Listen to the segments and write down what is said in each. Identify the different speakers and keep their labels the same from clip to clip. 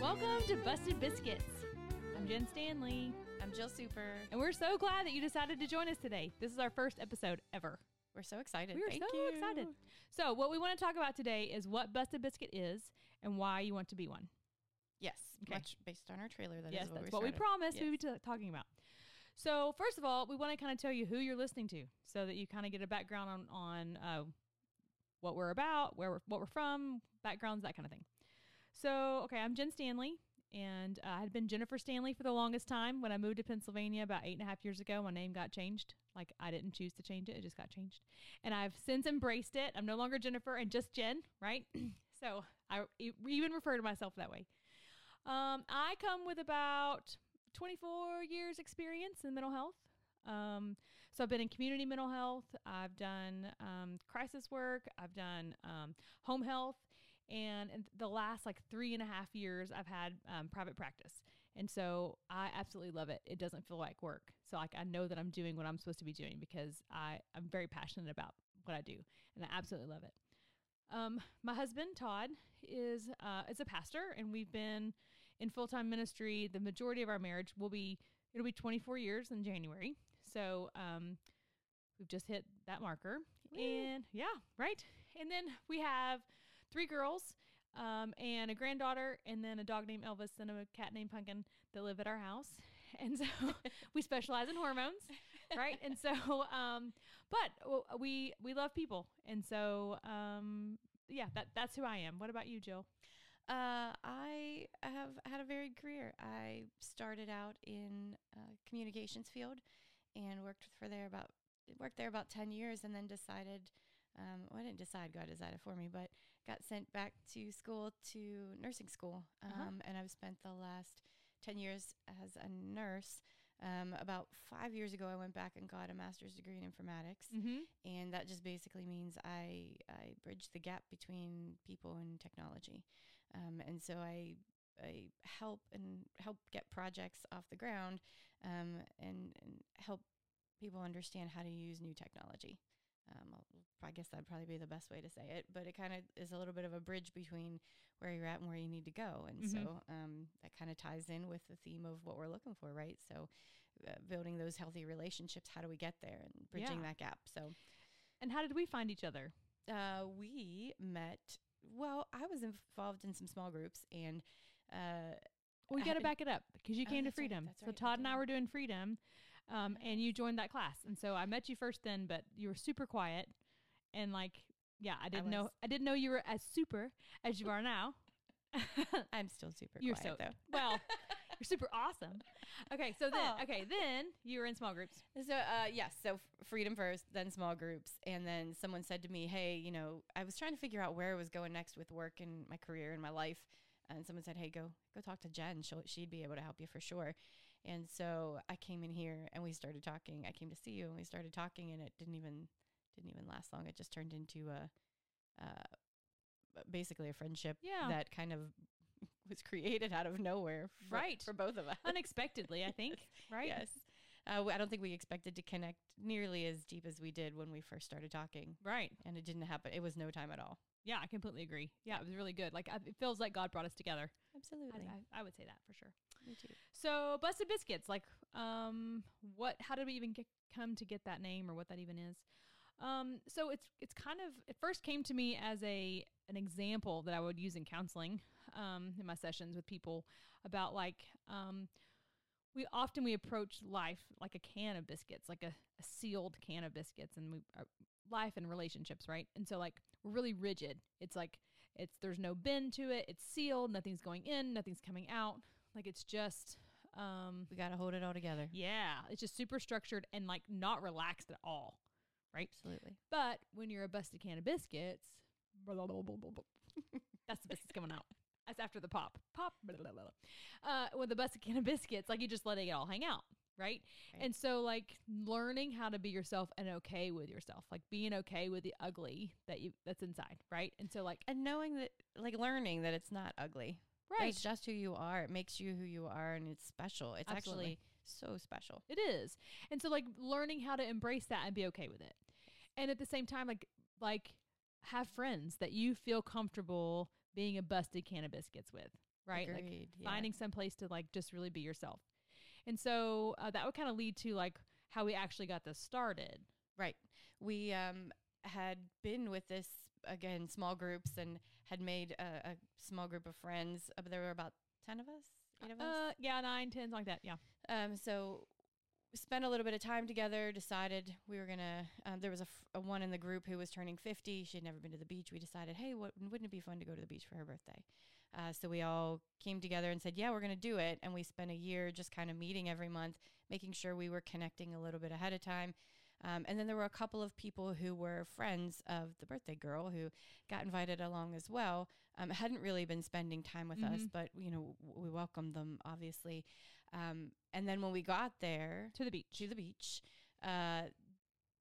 Speaker 1: Welcome to Busted Biscuits. I'm Jen Stanley,
Speaker 2: I'm Jill Super.
Speaker 1: and we're so glad that you decided to join us today. This is our first episode ever.
Speaker 2: We're so excited.
Speaker 1: We are
Speaker 2: Thank
Speaker 1: so
Speaker 2: you.
Speaker 1: excited. So, what we want to talk about today is what Busted Biscuit is and why you want to be one.
Speaker 2: Yes,
Speaker 1: Okay.
Speaker 2: much based on our trailer. That is
Speaker 1: yes,
Speaker 2: what
Speaker 1: that's
Speaker 2: we
Speaker 1: what we promised we would be t- talking about. So, first of all, we want to kind of tell you who you're listening to, so that you kind of get a background on on uh, what we're about, where we're, what we're from, backgrounds, that kind of thing. So, okay, I'm Jen Stanley, and uh, I had been Jennifer Stanley for the longest time. When I moved to Pennsylvania about eight and a half years ago, my name got changed. Like I didn't choose to change it; it just got changed, and I've since embraced it. I'm no longer Jennifer and just Jen, right? so I even refer to myself that way. Um, I come with about 24 years experience in mental health. Um, so I've been in community mental health. I've done um, crisis work. I've done um, home health, and in the last like three and a half years, I've had um, private practice. And so I absolutely love it. It doesn't feel like work. So like I know that I'm doing what I'm supposed to be doing because I I'm very passionate about what I do, and I absolutely love it. Um, my husband Todd is uh, is a pastor, and we've been in full time ministry. The majority of our marriage will be it'll be 24 years in January. So um, we've just hit that marker,
Speaker 2: Woo.
Speaker 1: and yeah, right. And then we have three girls. Um, and a granddaughter, and then a dog named Elvis, and a cat named Pumpkin that live at our house. And so we specialize in hormones, right? And so, um, but we we love people, and so um, yeah, that that's who I am. What about you, Jill?
Speaker 2: Uh, I have had a varied career. I started out in uh, communications field and worked for there about worked there about ten years, and then decided. Um, well, I didn't decide. God decided for me, but got sent back to school to nursing school, um,
Speaker 1: Uh-huh.
Speaker 2: and I've spent the last ten years as a nurse. Um, about five years ago, I went back and got a master's degree in informatics,
Speaker 1: Mm-hmm.
Speaker 2: and that just basically means I I bridge the gap between people and technology, um, and so I I help and help get projects off the ground, um, and and help people understand how to use new technology. Um, I'll- guess that'd probably be the best way to say it, but it kind of is a little bit of a bridge between where you're at and where you need to go, and
Speaker 1: Mhm.
Speaker 2: so um, that kind of ties in with the theme of what we're looking for, right? So. Uh, building those healthy relationships how do we get there and bridging
Speaker 1: Yeah.
Speaker 2: that gap so
Speaker 1: And how did we find each other?
Speaker 2: uh, we met. Well, I was involved in some small groups, and uh,
Speaker 1: we got to back it up because you
Speaker 2: Oh,
Speaker 1: came to
Speaker 2: that's right,
Speaker 1: Freedom. so
Speaker 2: right,
Speaker 1: Todd and I were doing Freedom, um, and you joined that class. And so I met you first then, but you were super quiet, and like, yeah, I didn't know. I didn't know you were as super as you are now.
Speaker 2: I'm still super
Speaker 1: You're
Speaker 2: quiet
Speaker 1: so
Speaker 2: though.
Speaker 1: well. You're super awesome. Okay, so then
Speaker 2: Aw.
Speaker 1: okay, then you were in small groups.
Speaker 2: So, uh, yes, so f- freedom first, then small groups, and then someone said to me, "Hey, you know, I was trying to figure out where I was going next with work and my career and my life." And someone said, "Hey, go go talk to Jen. She'll she'd be able to help you for sure." And so I came in here and we started talking. I came to see you and we started talking, and it didn't even didn't even last long. It just turned into a uh, basically a friendship
Speaker 1: Yeah.
Speaker 2: that kind of was created out of nowhere, for,
Speaker 1: Right.
Speaker 2: for both of us.
Speaker 1: Unexpectedly, I think. Right?
Speaker 2: Yes. Uh, w- I don't think we expected to connect nearly as deep as we did when we first started talking.
Speaker 1: Right.
Speaker 2: And it didn't happen. It was no time at all.
Speaker 1: Yeah, I completely agree. Yeah, it was really good. Like I, it feels like God brought us together. I,
Speaker 2: Absolutely.
Speaker 1: I, I would say that for sure.
Speaker 2: Too.
Speaker 1: So, busted biscuits. Like, um, what? How did we even get come to get that name, or what that even is? Um, so it's it's kind of it first came to me as a an example that I would use in counseling, um, in my sessions with people about like, um, we often we approach life like a can of biscuits, like a, a sealed can of biscuits, and we uh, life and relationships, right? And so like we're really rigid. It's like it's there's no bend to it. It's sealed. Nothing's going in. Nothing's coming out. Like it's just um
Speaker 2: We got to hold it all together.
Speaker 1: yeah, it's just super structured and like not relaxed at all, right?
Speaker 2: Absolutely.
Speaker 1: But when you're a busted can of biscuits, blah, blah, blah, that's the biscuits coming out. That's after the pop. Pop. Uh, with the busted can of biscuits, like you just letting it all hang out, right?
Speaker 2: Right.
Speaker 1: And so, like learning how to be yourself and okay with yourself, like being okay with the ugly that you that's inside, right? And so, like,
Speaker 2: And knowing that, like learning that it's not ugly.
Speaker 1: Right,
Speaker 2: It's just who you are. It makes you who you are and it's special. It's
Speaker 1: Absolutely.
Speaker 2: actually so special.
Speaker 1: It is. And so like learning how to embrace that and be okay with it. And at the same time like like have friends that you feel comfortable being a busted can of biscuits with, right? Like
Speaker 2: yeah.
Speaker 1: finding some place to like just really be yourself. And so uh, that would kind of lead to like how we actually got this started.
Speaker 2: Right. We um, had been with this again small groups and had made a, a small group of friends. Uh, there were about ten of us, eight of us.
Speaker 1: Uh, yeah, nine, ten, something like that. Yeah.
Speaker 2: Um, so we spent a little bit of time together. Decided we were gonna. Um, there was a, f- a one in the group who was turning fifty. She had never been to the beach. We decided, hey, what wouldn't it be fun to go to the beach for her birthday? Uh, so we all came together and said, yeah, we're gonna do it. And we spent a year just kind of meeting every month, making sure we were connecting a little bit ahead of time. Um, and then there were a couple of people who were friends of the birthday girl who got invited along as well. Um, hadn't really been spending time with us,
Speaker 1: Mhm.
Speaker 2: but you know we welcomed them obviously. Um, and then when we got there
Speaker 1: To the beach.
Speaker 2: to the beach, uh,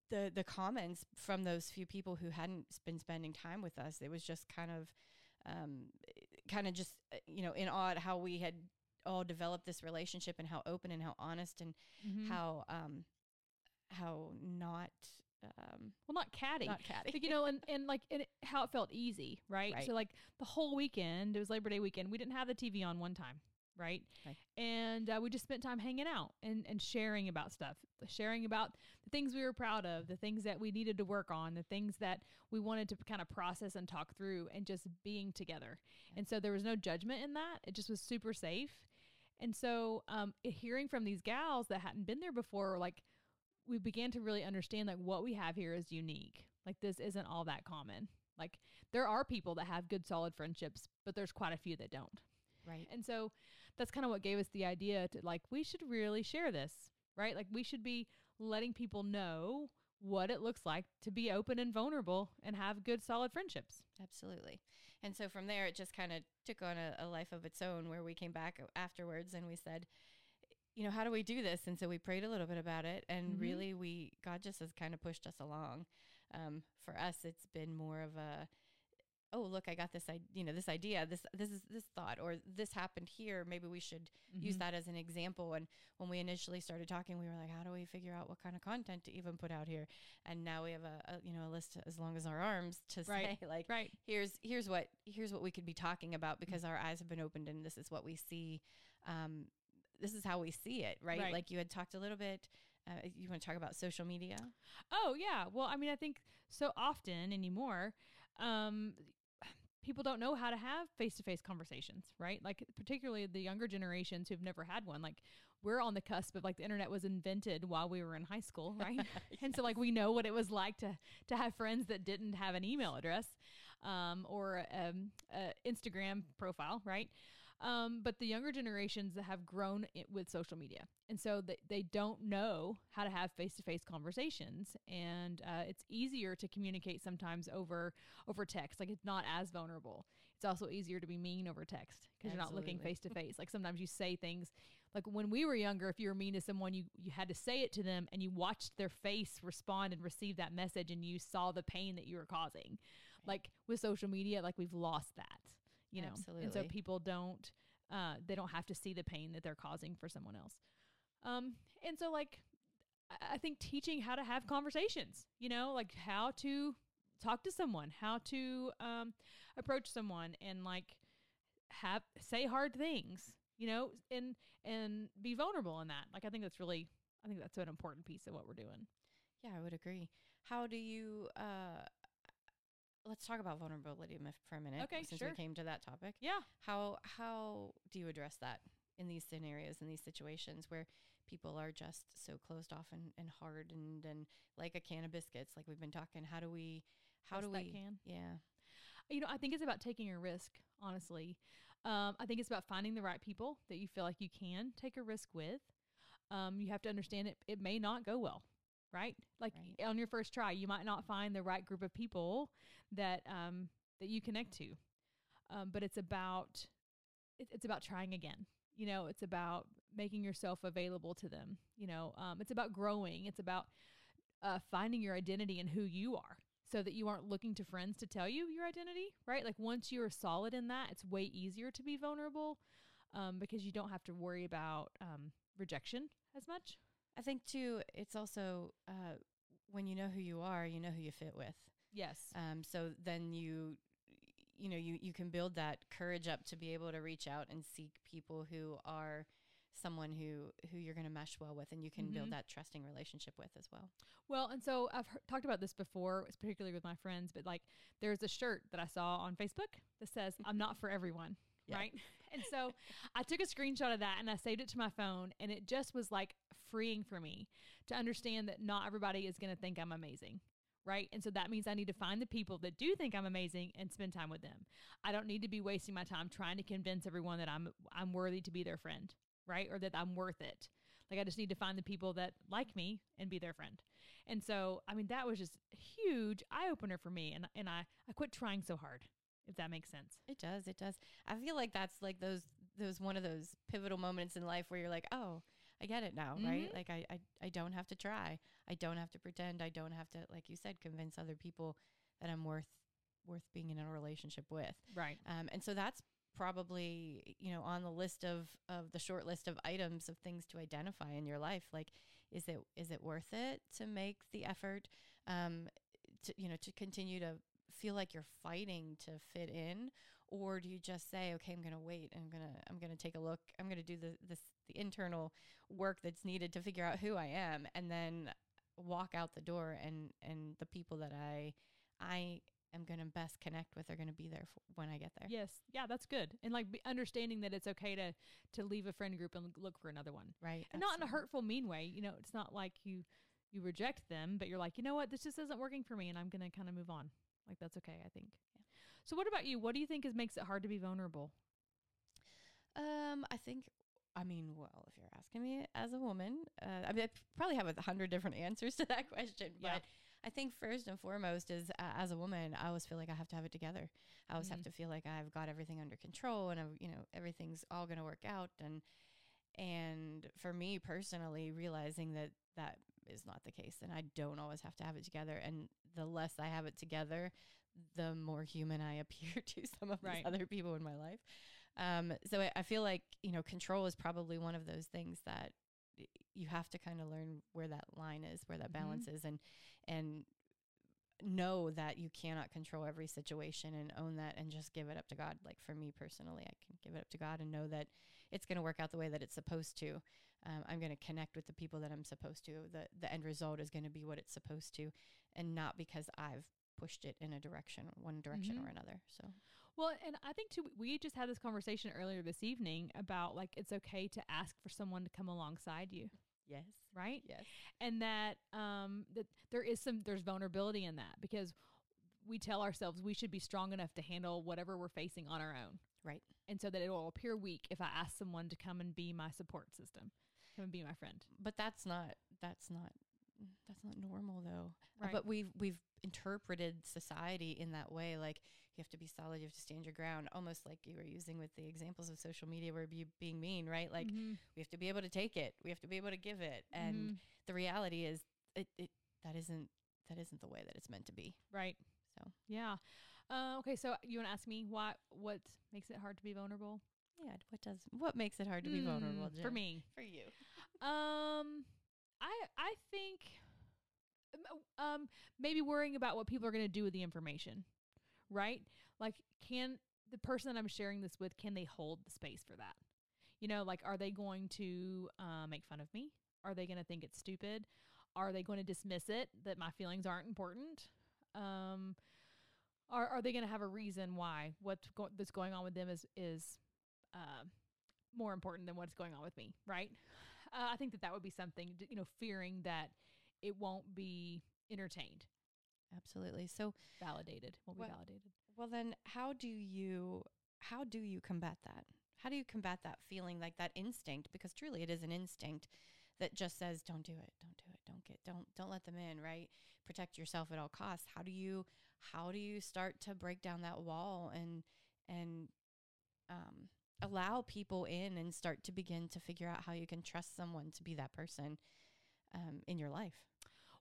Speaker 2: the the comments from those few people who hadn't been spending time with us, it was just kind of, um, kind of just uh, you know in awe at how we had all developed this relationship and how open and how honest and
Speaker 1: Mhm.
Speaker 2: how um how not um
Speaker 1: well, not catty.
Speaker 2: not catty.
Speaker 1: Like, you know, and, and like and it, how it felt easy, right?
Speaker 2: Right.
Speaker 1: So like the whole weekend, it was Labor Day weekend. We didn't have the TV on one time, right?
Speaker 2: Right.
Speaker 1: And uh, we just spent time hanging out and and sharing about stuff, sharing about the things we were proud of, the things that we needed to work on, the things that we wanted to kind of process and talk through, and just being together. And so there was no judgment in that. It just was super safe. And so um, hearing from these gals that hadn't been there before, like we began to really understand like what we have here is unique. Like this isn't all that common. Like there are people that have good solid friendships, but there's quite a few that don't.
Speaker 2: right
Speaker 1: And so that's kind of what gave us the idea to like we should really share this, right? Like we should be letting people know what it looks like to be open and vulnerable and have good solid friendships.
Speaker 2: absolutely and so from there it just kind of took on a, a life of its own where we came back afterwards and we said you know how do we do this and so we prayed a little bit about it and
Speaker 1: Mhm.
Speaker 2: really we god just has kind of pushed us along um, for us it's been more of a oh look i got this i you know this idea this this is this thought or this happened here maybe we should use
Speaker 1: Mhm.
Speaker 2: that as an example and when we initially started talking we were like how do we figure out what kind of content to even put out here and now we have a, a you know a list as long as our arms to
Speaker 1: Right.
Speaker 2: say like
Speaker 1: Right.
Speaker 2: here's here's what here's what we could be talking about because our eyes have been opened and this is what we see um this is how we see it right,
Speaker 1: Right.
Speaker 2: like you had talked a little bit uh, you want to talk about social media
Speaker 1: Oh yeah. Well, I mean, I think so often anymore, um, people don't know how to have face to face conversations, right? Like particularly the younger generations who've never had one. Like we're on the cusp of like the internet was invented while we were in high school, right? and so like we know what it was like to to have friends that didn't have an email address um, or um, a Instagram profile, right? Um, but the younger generations that have grown with social media, and so they, they don't know how to have face to face conversations, and uh, it's easier to communicate sometimes over over text. Like it's not as vulnerable. It's also easier to be mean over text because you're not looking face to face. Like sometimes you say things like when we were younger, if you were mean to someone, you you had to say it to them, and you watched their face respond and receive that message, and you saw the pain that you were causing. Like with social media, like we've lost that, you know. And so people don't uh they don't have to see the pain that they're causing for someone else. Um and so like I- I think teaching how to have conversations, you know, like how to talk to someone, how to um approach someone and like have say hard things, you know, and and be vulnerable in that. Like I think that's really I think that's an important piece of what we're doing.
Speaker 2: yeah i would agree how do you uh let's talk about vulnerability for a minute
Speaker 1: Okay,
Speaker 2: since
Speaker 1: sure.
Speaker 2: we came to that topic
Speaker 1: Yeah.
Speaker 2: how how do you address that in these scenarios in these situations where people are just so closed off and, and hardened and like a can of biscuits like we've been talking how do we how do we
Speaker 1: can.
Speaker 2: yeah
Speaker 1: You know, I think it's about taking a risk, honestly. Um, I think it's about finding the right people that you feel like you can take a risk with. Um, you have to understand it, it may not go well, right? Like
Speaker 2: Right.
Speaker 1: on your first try, you might not find the right group of people that um, that you connect to. Um, but it's about it, it's about trying again. You know, it's about making yourself available to them. You know, um, it's about growing. It's about uh, finding your identity and who you are so that you aren't looking to friends to tell you your identity, right? Like once you're solid in that, it's way easier to be vulnerable um, because you don't have to worry about um, rejection as much.
Speaker 2: I think too it's also uh when you know who you are you know who you fit with
Speaker 1: Yes.
Speaker 2: um so then you you know you you can build that courage up to be able to reach out and seek people who are someone who who you're going to mesh well with and you can
Speaker 1: Mhm.
Speaker 2: build that trusting relationship with as well
Speaker 1: Well, and so I've talked about this before, particularly with my friends, but like there's a shirt that I saw on Facebook that says, I'm not for everyone.
Speaker 2: Yeah.
Speaker 1: Right. And so I took a screenshot of that and I saved it to my phone. And it just was like freeing for me to understand that not everybody is going to think I'm amazing. Right. And so that means I need to find the people that do think I'm amazing and spend time with them. I don't need to be wasting my time trying to convince everyone that I'm I'm worthy to be their friend, right? Or that I'm worth it. Like I just need to find the people that like me and be their friend. And so, I mean, that was just a huge eye opener for me. And, and I, I quit trying so hard, if that makes sense.
Speaker 2: It does. It does. I feel like that's like those those one of those pivotal moments in life where you're like, oh, I get it now, right?
Speaker 1: Mhm.
Speaker 2: Like I, I I don't have to try. I don't have to pretend. I don't have to, like you said, convince other people that I'm worth worth being in a relationship with.
Speaker 1: Right.
Speaker 2: Um, and so that's probably you know on the list of of the short list of items of things to identify in your life. Like, is it is it worth it to make the effort? Um, to you know to continue to feel like you're fighting to fit in or do you just say okay i'm going to wait and i'm going to i'm going to take a look i'm going to do the this the internal work that's needed to figure out who i am and then walk out the door and and the people that i i am going to best connect with are going to be there for when i get there
Speaker 1: Yes. Yeah, that's good. And like be understanding that it's okay to, to leave a friend group and look for another one.
Speaker 2: right
Speaker 1: And not in a hurtful, mean way. You know, it's not like you, you reject them, but you're like, you know what, this just isn't working for me and I'm going to kind of move on. Like, that's okay, I think. So, what about you? What do you think is makes it hard to be vulnerable?
Speaker 2: Um, I think, I mean, well, if you're asking me as a woman, uh, I mean, I probably have a hundred different answers to that question,
Speaker 1: Yeah.
Speaker 2: but I think first and foremost is uh, as a woman, I always feel like I have to have it together. I always
Speaker 1: Mhm.
Speaker 2: have to feel like I've got everything under control and, I, you know, everything's all going to work out. And, and for me personally, realizing that that is not the case and I don't always have to have it together. And the less I have it together, the more human I appear to some of
Speaker 1: Right.
Speaker 2: these other people in my life. Um, so I, I feel like, you know, control is probably one of those things that you have to kind of learn where that line is, where that
Speaker 1: Mhm.
Speaker 2: balance is and, and know that you cannot control every situation and own that and just give it up to God. Like for me personally, I can give it up to God and know that it's going to work out the way that it's supposed to. Um, I'm going to connect with the people that I'm supposed to. The, the end result is going to be what it's supposed to and not because I've pushed it in a direction, one direction
Speaker 1: Mhm.
Speaker 2: or another. So
Speaker 1: Well, and I think too, we just had this conversation earlier this evening about like it's okay to ask for someone to come alongside you,
Speaker 2: yes,
Speaker 1: right?
Speaker 2: yes.
Speaker 1: and that um that there is some there's vulnerability in that because we tell ourselves we should be strong enough to handle whatever we're facing on our own
Speaker 2: Right.
Speaker 1: And so that it will appear weak if i ask someone to come and be my support system come and be my friend
Speaker 2: but that's not that's not that's not normal though Uh,
Speaker 1: Right.
Speaker 2: but we've we've interpreted society in that way like you have to be solid you have to stand your ground almost like you were using with the examples of social media where you being mean right like
Speaker 1: Mhm.
Speaker 2: we have to be able to take it we have to be able to give it and
Speaker 1: Mhm.
Speaker 2: the reality is it, it that isn't that isn't the way that it's meant to be
Speaker 1: right
Speaker 2: So.
Speaker 1: yeah uh, okay so you want to ask me why what makes it hard to be vulnerable
Speaker 2: yeah what does what makes it hard to be vulnerable
Speaker 1: Mm, for me
Speaker 2: for you
Speaker 1: Um, I I think um, um maybe worrying about what people are going to do with the information, right? Like, can the person that I'm sharing this with can they hold the space for that? You know, like, are they going to uh, make fun of me? Are they going to think it's stupid? Are they going to dismiss it that my feelings aren't important? Um, are are they going to have a reason why what's go- that's going on with them is is uh, more important than what's going on with me, right? Uh, I think that that would be something, d- you know, fearing that it won't be entertained,
Speaker 2: absolutely so
Speaker 1: validated, won't
Speaker 2: Well-
Speaker 1: be validated.
Speaker 2: Well, then, how do you how do you combat that? How do you combat that feeling like that instinct? Because truly, it is an instinct that just says, "Don't do it, don't do it, don't get, don't don't let them in." Right? Protect yourself at all costs. How do you how do you start to break down that wall and and um, allow people in and start to begin to figure out how you can trust someone to be that person um, in your life?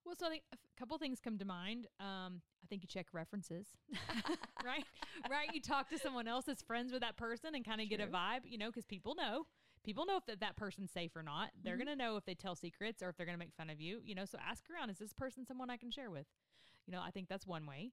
Speaker 1: Well, so I think a couple things come to mind. Um, I think you check references, right? Right. You talk to someone else that's friends with that person and kind of get a vibe, you know, because people know. People know if that, that person's safe or not. They're
Speaker 2: Mhm.
Speaker 1: going to know if they tell secrets or if they're going to make fun of you, you know. So ask around is this person someone I can share with? You know, I think that's one way.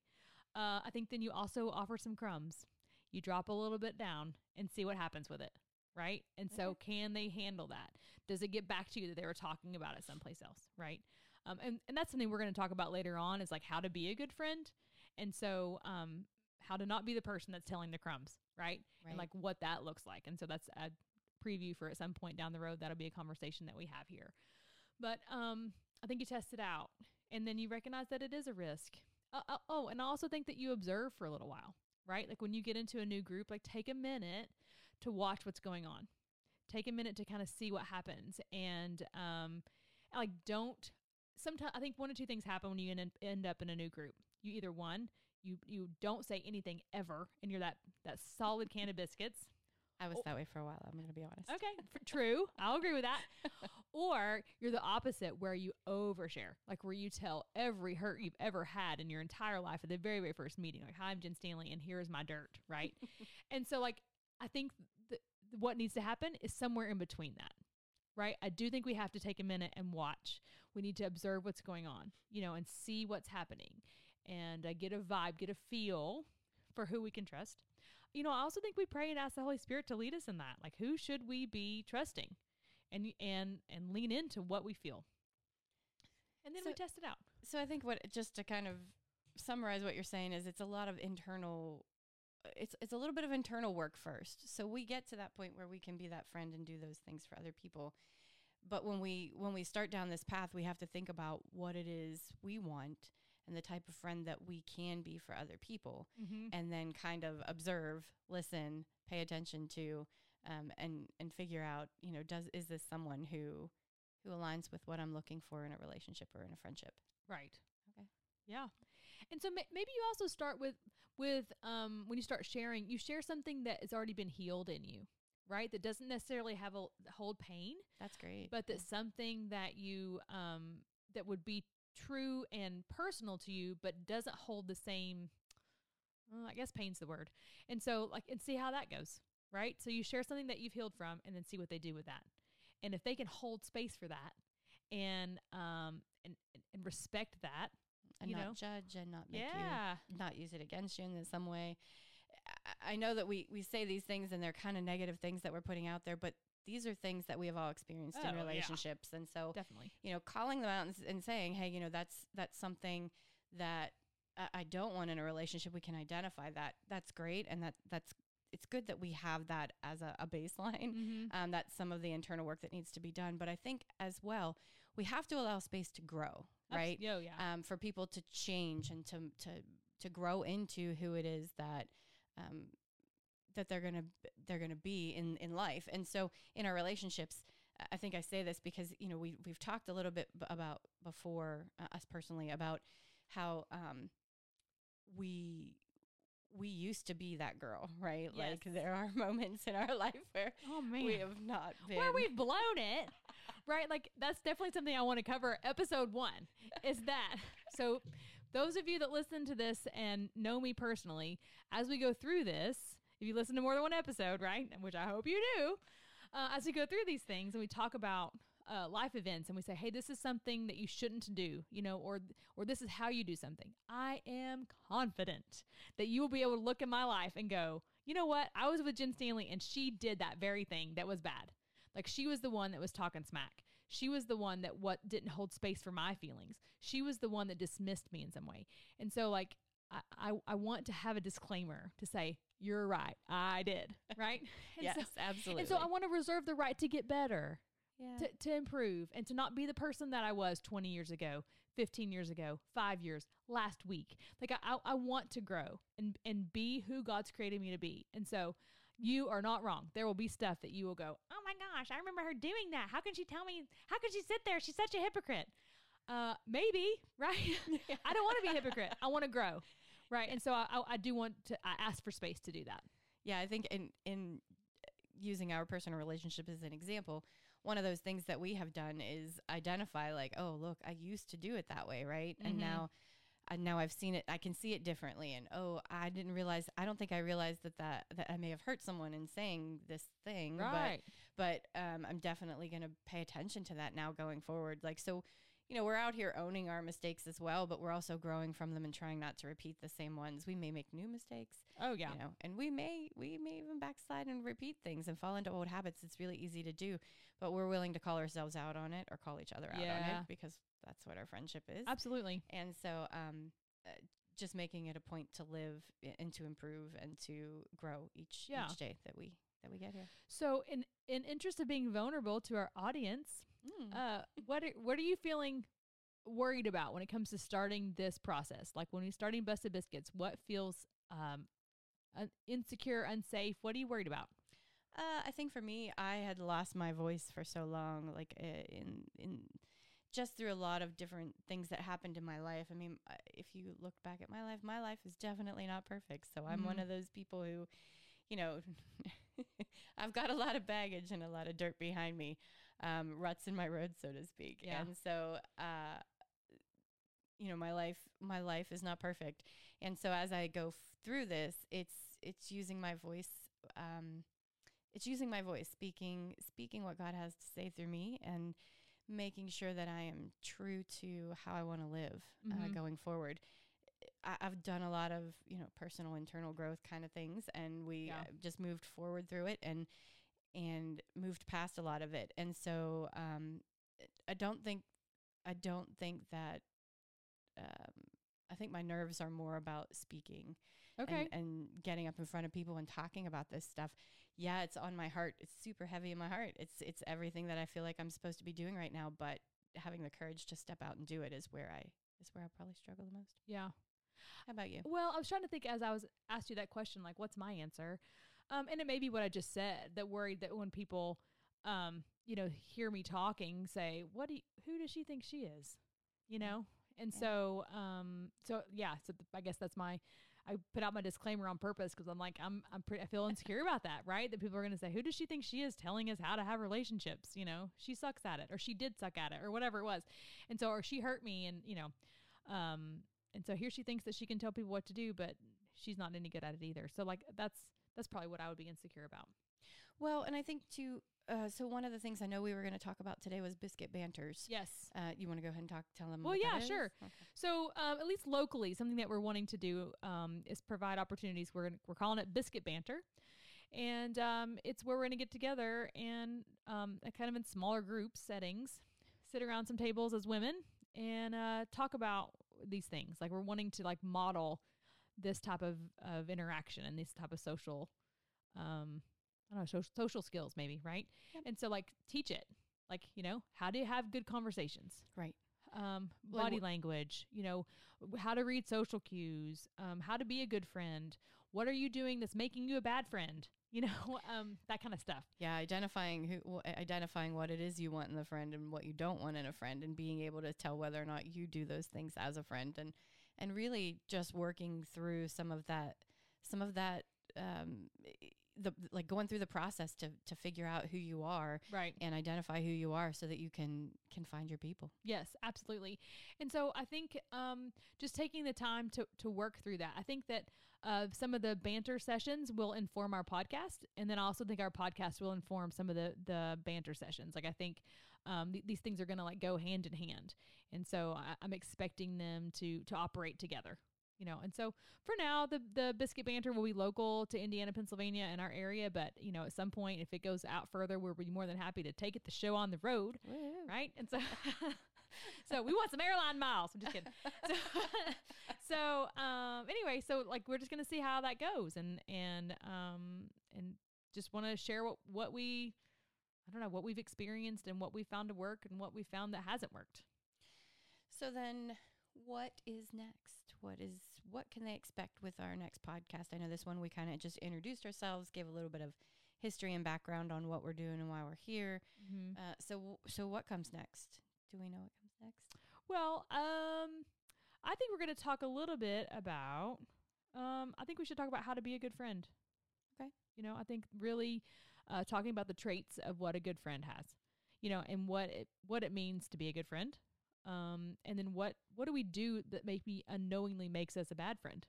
Speaker 1: uh, I think then you also offer some crumbs. You drop a little bit down and see what happens with it, right? And so, can they handle that? Does it get back to you that they were talking about it someplace else, right? Um, and and that's something we're going to talk about later on is like how to be a good friend, and so um, how to not be the person that's telling the crumbs, right?
Speaker 2: Right.
Speaker 1: And like what that looks like. And so that's a preview for at some point down the road. That'll be a conversation that we have here. But um, I think you test it out, and then you recognize that it is a risk. Uh, uh, oh, and I also think that you observe for a little while, right? Like when you get into a new group, like take a minute to watch what's going on. Take a minute to kind of see what happens, and um, like don't. Sometimes I think one or two things happen when you end, end up in a new group. You either one, you you don't say anything ever, and you're that that solid can of biscuits,
Speaker 2: I was
Speaker 1: Oh.
Speaker 2: that way for a while. I'm going to be honest.
Speaker 1: Okay, true. I'll agree with that. or you're the opposite, where you overshare, like where you tell every hurt you've ever had in your entire life at the very, very first meeting. Like, hi, I'm Jen Stanley, and here's my dirt, right? and so, like, I think th- what needs to happen is somewhere in between that, right? I do think we have to take a minute and watch. We need to observe what's going on, you know, and see what's happening and uh, get a vibe, get a feel for who we can trust you know, I also think we pray and ask the Holy Spirit to lead us in that. Like, who should we be trusting, and and and lean into what we feel, and then we test it out.
Speaker 2: So I think what just to kind of summarize what you're saying is it's a lot of internal it's it's a little bit of internal work first. So we get to that point where we can be that friend and do those things for other people. But when we when we start down this path, we have to think about what it is we want and the type of friend that we can be for other people
Speaker 1: Mm-hmm.
Speaker 2: and then kind of observe, listen, pay attention to um, and and figure out, you know, does is this someone who who aligns with what I'm looking for in a relationship or in a friendship?
Speaker 1: Right.
Speaker 2: Okay.
Speaker 1: Yeah. And so ma- maybe you also start with with um when you start sharing, you share something that has already been healed in you, right? That doesn't necessarily have a hold pain,
Speaker 2: That's great.
Speaker 1: but that's something that you um that would be true and personal to you but doesn't hold the same well, i guess pain's the word and so like and see how that goes right so you share something that you've healed from and then see what they do with that and if they can hold space for that and um and and, respect that
Speaker 2: and
Speaker 1: you
Speaker 2: not
Speaker 1: know?
Speaker 2: judge and not make
Speaker 1: yeah
Speaker 2: you not use it against you in some way. I- I know that we we say these things and they're kind of negative things that we're putting out there, but these are things that we have all experienced
Speaker 1: Oh,
Speaker 2: in
Speaker 1: yeah.
Speaker 2: relationships, and so
Speaker 1: definitely
Speaker 2: you know, calling them out and, and saying, "Hey, you know, that's that's something that I- don't want in a relationship." We can identify that. That's great, and that that's it's good that we have that as a, a baseline.
Speaker 1: mm-hmm.
Speaker 2: Um, that's some of the internal work that needs to be done. But I think as well, we have to allow space to grow, right?
Speaker 1: yo yeah
Speaker 2: um, for people to change and to to to grow into who it is that um, that they're gonna they're gonna be in in life. And so in our relationships, I- think I say this because you know we we've talked a little bit about before uh, us personally about how um, we we used to be that girl, right? Like there are moments in our life where
Speaker 1: oh man
Speaker 2: we have not been.
Speaker 1: where we've blown it right like that's definitely something i want to cover episode one is that so those of you that listen to this and know me personally as we go through this if you listen to more than one episode right which i hope you do uh, as we go through these things and we talk about uh, life events and we say hey this is something that you shouldn't do you know or or this is how you do something i am confident that you will be able to look at my life and go you know what i was with jen stanley and she did that very thing that was bad like she was the one that was talking smack. She was the one that what didn't hold space for my feelings. She was the one that dismissed me in some way. And so like I, I, I want to have a disclaimer to say, you're right. I did. Right? And
Speaker 2: yes,
Speaker 1: so,
Speaker 2: absolutely.
Speaker 1: and so I want to reserve the right to get better,
Speaker 2: yeah.
Speaker 1: to, to improve, and to not be the person that I was 20 years ago, 15 years ago, five years, last week. Like I, I, I want to grow and, and be who God's created me to be. And so you are not wrong. There will be stuff that you will go, oh my gosh, I remember her doing that. How can she tell me? How can she sit there? She's such a hypocrite. Uh, maybe, right? I don't want to be a hypocrite. I want to grow, right? And so I, I, I do want to. I ask for space to do that.
Speaker 2: Yeah, I think in in using our personal relationship as an example, one of those things that we have done is identify like, oh, look, I used to do it that way, right? And
Speaker 1: Mhm.
Speaker 2: now and now I've seen it I can see it differently and oh, I didn't realize I don't think I realized that that, that I may have hurt someone in saying this thing, but but um, I'm definitely going to pay attention to that now going forward. Like, so, you know, we're out here owning our mistakes as well, but we're also growing from them and trying not to repeat the same ones. We may make new mistakes,
Speaker 1: Oh yeah.
Speaker 2: you know, and we may we may even backslide and repeat things and fall into old habits. It's really easy to do, but we're willing to call ourselves out on it or call each other out on it because that's what our friendship is.
Speaker 1: Absolutely.
Speaker 2: And so, um, uh, just making it a point to live and to improve and to grow each
Speaker 1: Yeah.
Speaker 2: each day that we that we get here.
Speaker 1: So in in interest of being vulnerable to our audience,
Speaker 2: Mm.
Speaker 1: uh, what are, what are you feeling worried about when it comes to starting this process? Like when you're starting Busted Biscuits, what feels um, un- insecure, unsafe? What are you worried about?
Speaker 2: Uh, I think for me, I had lost my voice for so long, like uh, in in just through a lot of different things that happened in my life. I mean, uh, if you look back at my life, my life is definitely not perfect. So I'm one
Speaker 1: Mhm.
Speaker 2: of those people who, you know, I've got a lot of baggage and a lot of dirt behind me, um, ruts in my road, so to speak.
Speaker 1: Yeah.
Speaker 2: And so, uh, you know, my life, my life is not perfect. And so as I go f- through this, it's it's using my voice. Um, it's using my voice, speaking speaking what God has to say through me, and making sure that I am true to how I want to live uh,
Speaker 1: Mhm.
Speaker 2: going forward. I, I've done a lot of you know personal internal growth kind of things, and we
Speaker 1: Yeah.
Speaker 2: uh, just moved forward through it and and moved past a lot of it. And so um, I don't think I don't think that um, I think my nerves are more about speaking
Speaker 1: Okay.
Speaker 2: and, and getting up in front of people and talking about this stuff. Yeah, it's on my heart. It's super heavy in my heart. It's it's everything that I feel like I'm supposed to be doing right now, but having the courage to step out and do it is where I is where I probably struggle the most.
Speaker 1: yeah.
Speaker 2: How about you?
Speaker 1: Well, I was trying to think as I was asked you that question, like, what's my answer? Um, and it may be what I just said. That worried that when people, um, you know, hear me talking, say, "What do? You, who does she think she is?" You know. And
Speaker 2: Yeah.
Speaker 1: so, um, so yeah. So th- I guess that's my. I put out my disclaimer on purpose because I'm like, I'm, I'm pretty, I feel insecure about that, right? That people are going to say, who does she think she is telling us how to have relationships? You know, she sucks at it, or she did suck at it, or whatever it was. And so, or she hurt me, and you know, um, and so here she thinks that she can tell people what to do, but she's not any good at it either. So like that's that's probably what I would be insecure about.
Speaker 2: Well, and I think too. Uh, so one of the things I know we were going to talk about today was biscuit banters.
Speaker 1: Yes.
Speaker 2: Uh, you want to go ahead and talk? Tell them.
Speaker 1: Well, yeah, sure.
Speaker 2: Okay.
Speaker 1: So um, at least locally, something that we're wanting to do um, is provide opportunities. We're gonna, we're calling it Biscuit Banter, and um, it's where we're going to get together and um, kind of in smaller group settings, sit around some tables as women and uh, talk about these things. Like we're wanting to like model this type of of interaction and this type of social, um, I don't know, social, social skills maybe, right?
Speaker 2: Yep.
Speaker 1: And so like teach it, like you know, how to have good conversations
Speaker 2: Right.
Speaker 1: um, body language, you know, how to read social cues, um, how to be a good friend. What are you doing that's making you a bad friend? You know, um, that kind of stuff.
Speaker 2: Yeah, identifying who, wh- identifying what it is you want in the friend and what you don't want in a friend, and being able to tell whether or not you do those things as a friend, and and really just working through some of that, some of that, um, the like going through the process to to figure out who you are
Speaker 1: Right.
Speaker 2: and identify who you are, so that you can can find your people.
Speaker 1: Yes, absolutely. And so I think um, just taking the time to, to work through that. I think that uh, some of the banter sessions will inform our podcast. And then I also think our podcast will inform some of the, the banter sessions. Like I think um, th- these things are going to like go hand in hand. And so I, I'm expecting them to, to operate together. You know, and so for now, the the biscuit banter will be local to Indiana, Pennsylvania, in our area. But you know, at some point, if it goes out further, we'll be more than happy to take it the show on the road right? And so, so we want some airline miles. I'm just kidding. So, so um, anyway, so like we're just gonna see how that goes, and and um, and just want to share what what we, I don't know, what we've experienced and what we found to work and what we found that hasn't worked.
Speaker 2: So then what is next? What is what can they expect with our next podcast? I know this one we kind of just introduced ourselves, gave a little bit of history and background on what we're doing and why we're here.
Speaker 1: Mm-hmm.
Speaker 2: Uh, so w- so what comes next? Do we know what comes next?
Speaker 1: Well, um, I think we're going to talk a little bit about. Um, I think we should talk about how to be a good friend.
Speaker 2: Okay.
Speaker 1: You know, I think really uh, talking about the traits of what a good friend has. You know, and what it what it means to be a good friend. Um, and then what what do we do that maybe unknowingly makes us a bad friend?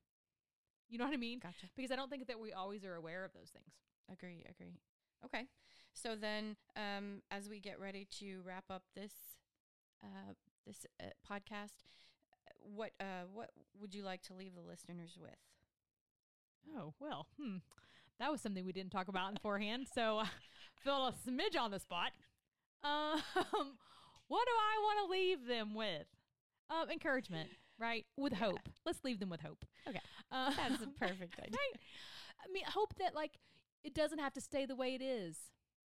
Speaker 1: You know what I mean?
Speaker 2: Gotcha.
Speaker 1: Because I don't think that we always are aware of those things.
Speaker 2: Agree, agree. Okay. So then um as we get ready to wrap up this uh this uh, podcast. What uh, what would you like to leave the listeners with?
Speaker 1: Oh well, hmm. That was something we didn't talk about beforehand, so I feel a smidge on the spot. Um, what do I want to leave them with? Um, encouragement, right? With
Speaker 2: Yeah.
Speaker 1: hope. Let's leave them with hope.
Speaker 2: Okay.
Speaker 1: Uh,
Speaker 2: That's a perfect idea.
Speaker 1: right? I mean, hope that like it doesn't have to stay the way it is,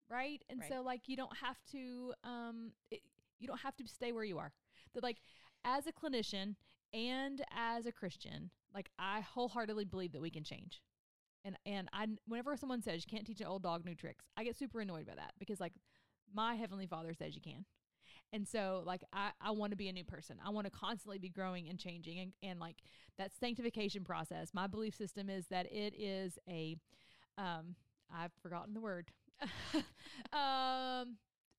Speaker 1: right? And
Speaker 2: Right.
Speaker 1: so like you don't have to um it, you don't have to stay where you are. That like as a clinician and as a Christian, like I wholeheartedly believe that we can change. And and I whenever someone says you can't teach an old dog new tricks, I get super annoyed by that because like my heavenly Father says you can. And so like I, I want to be a new person. I want to constantly be growing and changing and, and like that sanctification process. My belief system is that it is a um I've forgotten the word. um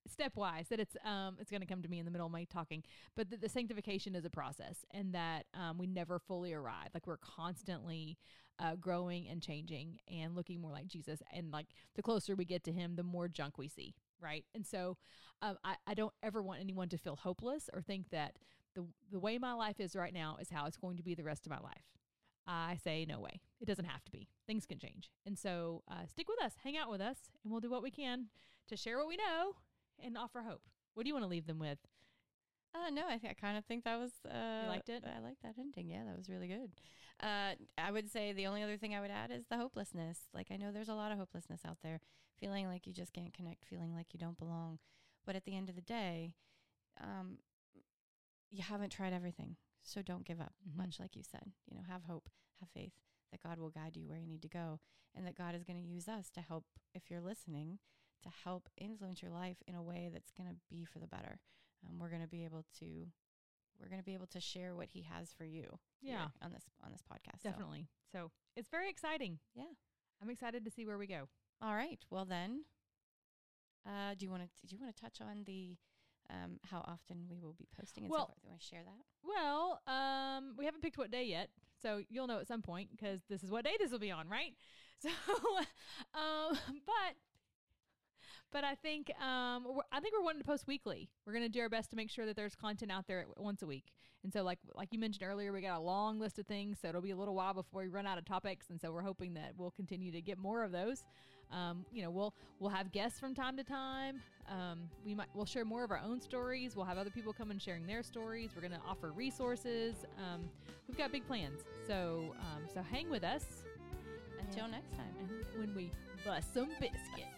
Speaker 1: stepwise that it's um it's going to come to me in the middle of my talking but that the sanctification is a process and that um, we never fully arrive like we're constantly uh, growing and changing and looking more like jesus and like the closer we get to him the more junk we see right and so um, I, I don't ever want anyone to feel hopeless or think that the the way my life is right now is how it's going to be the rest of my life I say no way. It doesn't have to be. Things can change. And so uh, stick with us, hang out with us, and we'll do what we can to share what we know and offer hope. What do you want to leave them with?
Speaker 2: Uh, no, I, th- I kind of think that was. Uh,
Speaker 1: liked it?
Speaker 2: I liked that ending. Yeah, that was really good. Uh, I would say the only other thing I would add is the hopelessness. Like I know there's a lot of hopelessness out there, feeling like you just can't connect, feeling like you don't belong. But at the end of the day, um, you haven't tried everything, so don't give up.
Speaker 1: Mhm.
Speaker 2: Much like you said, you know, have hope, have faith that God will guide you where you need to go, and that God is going to use us to help. If you're listening, to help influence your life in a way that's going to be for the better um, we're going to be able to we're going to be able to share what he has for you
Speaker 1: Yeah.
Speaker 2: on this on this podcast So,
Speaker 1: Definitely. So it's very exciting.
Speaker 2: Yeah.
Speaker 1: I'm excited to see where we go.
Speaker 2: All right well then uh, do you want to do you want to touch on the um, how often we will be posting and
Speaker 1: Well-
Speaker 2: so forth? Do you want to share that?
Speaker 1: Well, um, we haven't picked what day yet, so you'll know at some point because this is what day this will be on, right? So, um, but but I think um, we're, I think we're wanting to post weekly. We're going to do our best to make sure that there's content out there once a week. And so, like like you mentioned earlier, we got a long list of things, so it'll be a little while before we run out of topics. And so, we're hoping that we'll continue to get more of those. Um, you know, we'll we'll have guests from time to time. Um, we might we'll share more of our own stories. We'll have other people come and sharing their stories. We're going to offer resources. Um, we've got big plans. So um, so hang with us
Speaker 2: Until next time.
Speaker 1: and when we bust some biscuits.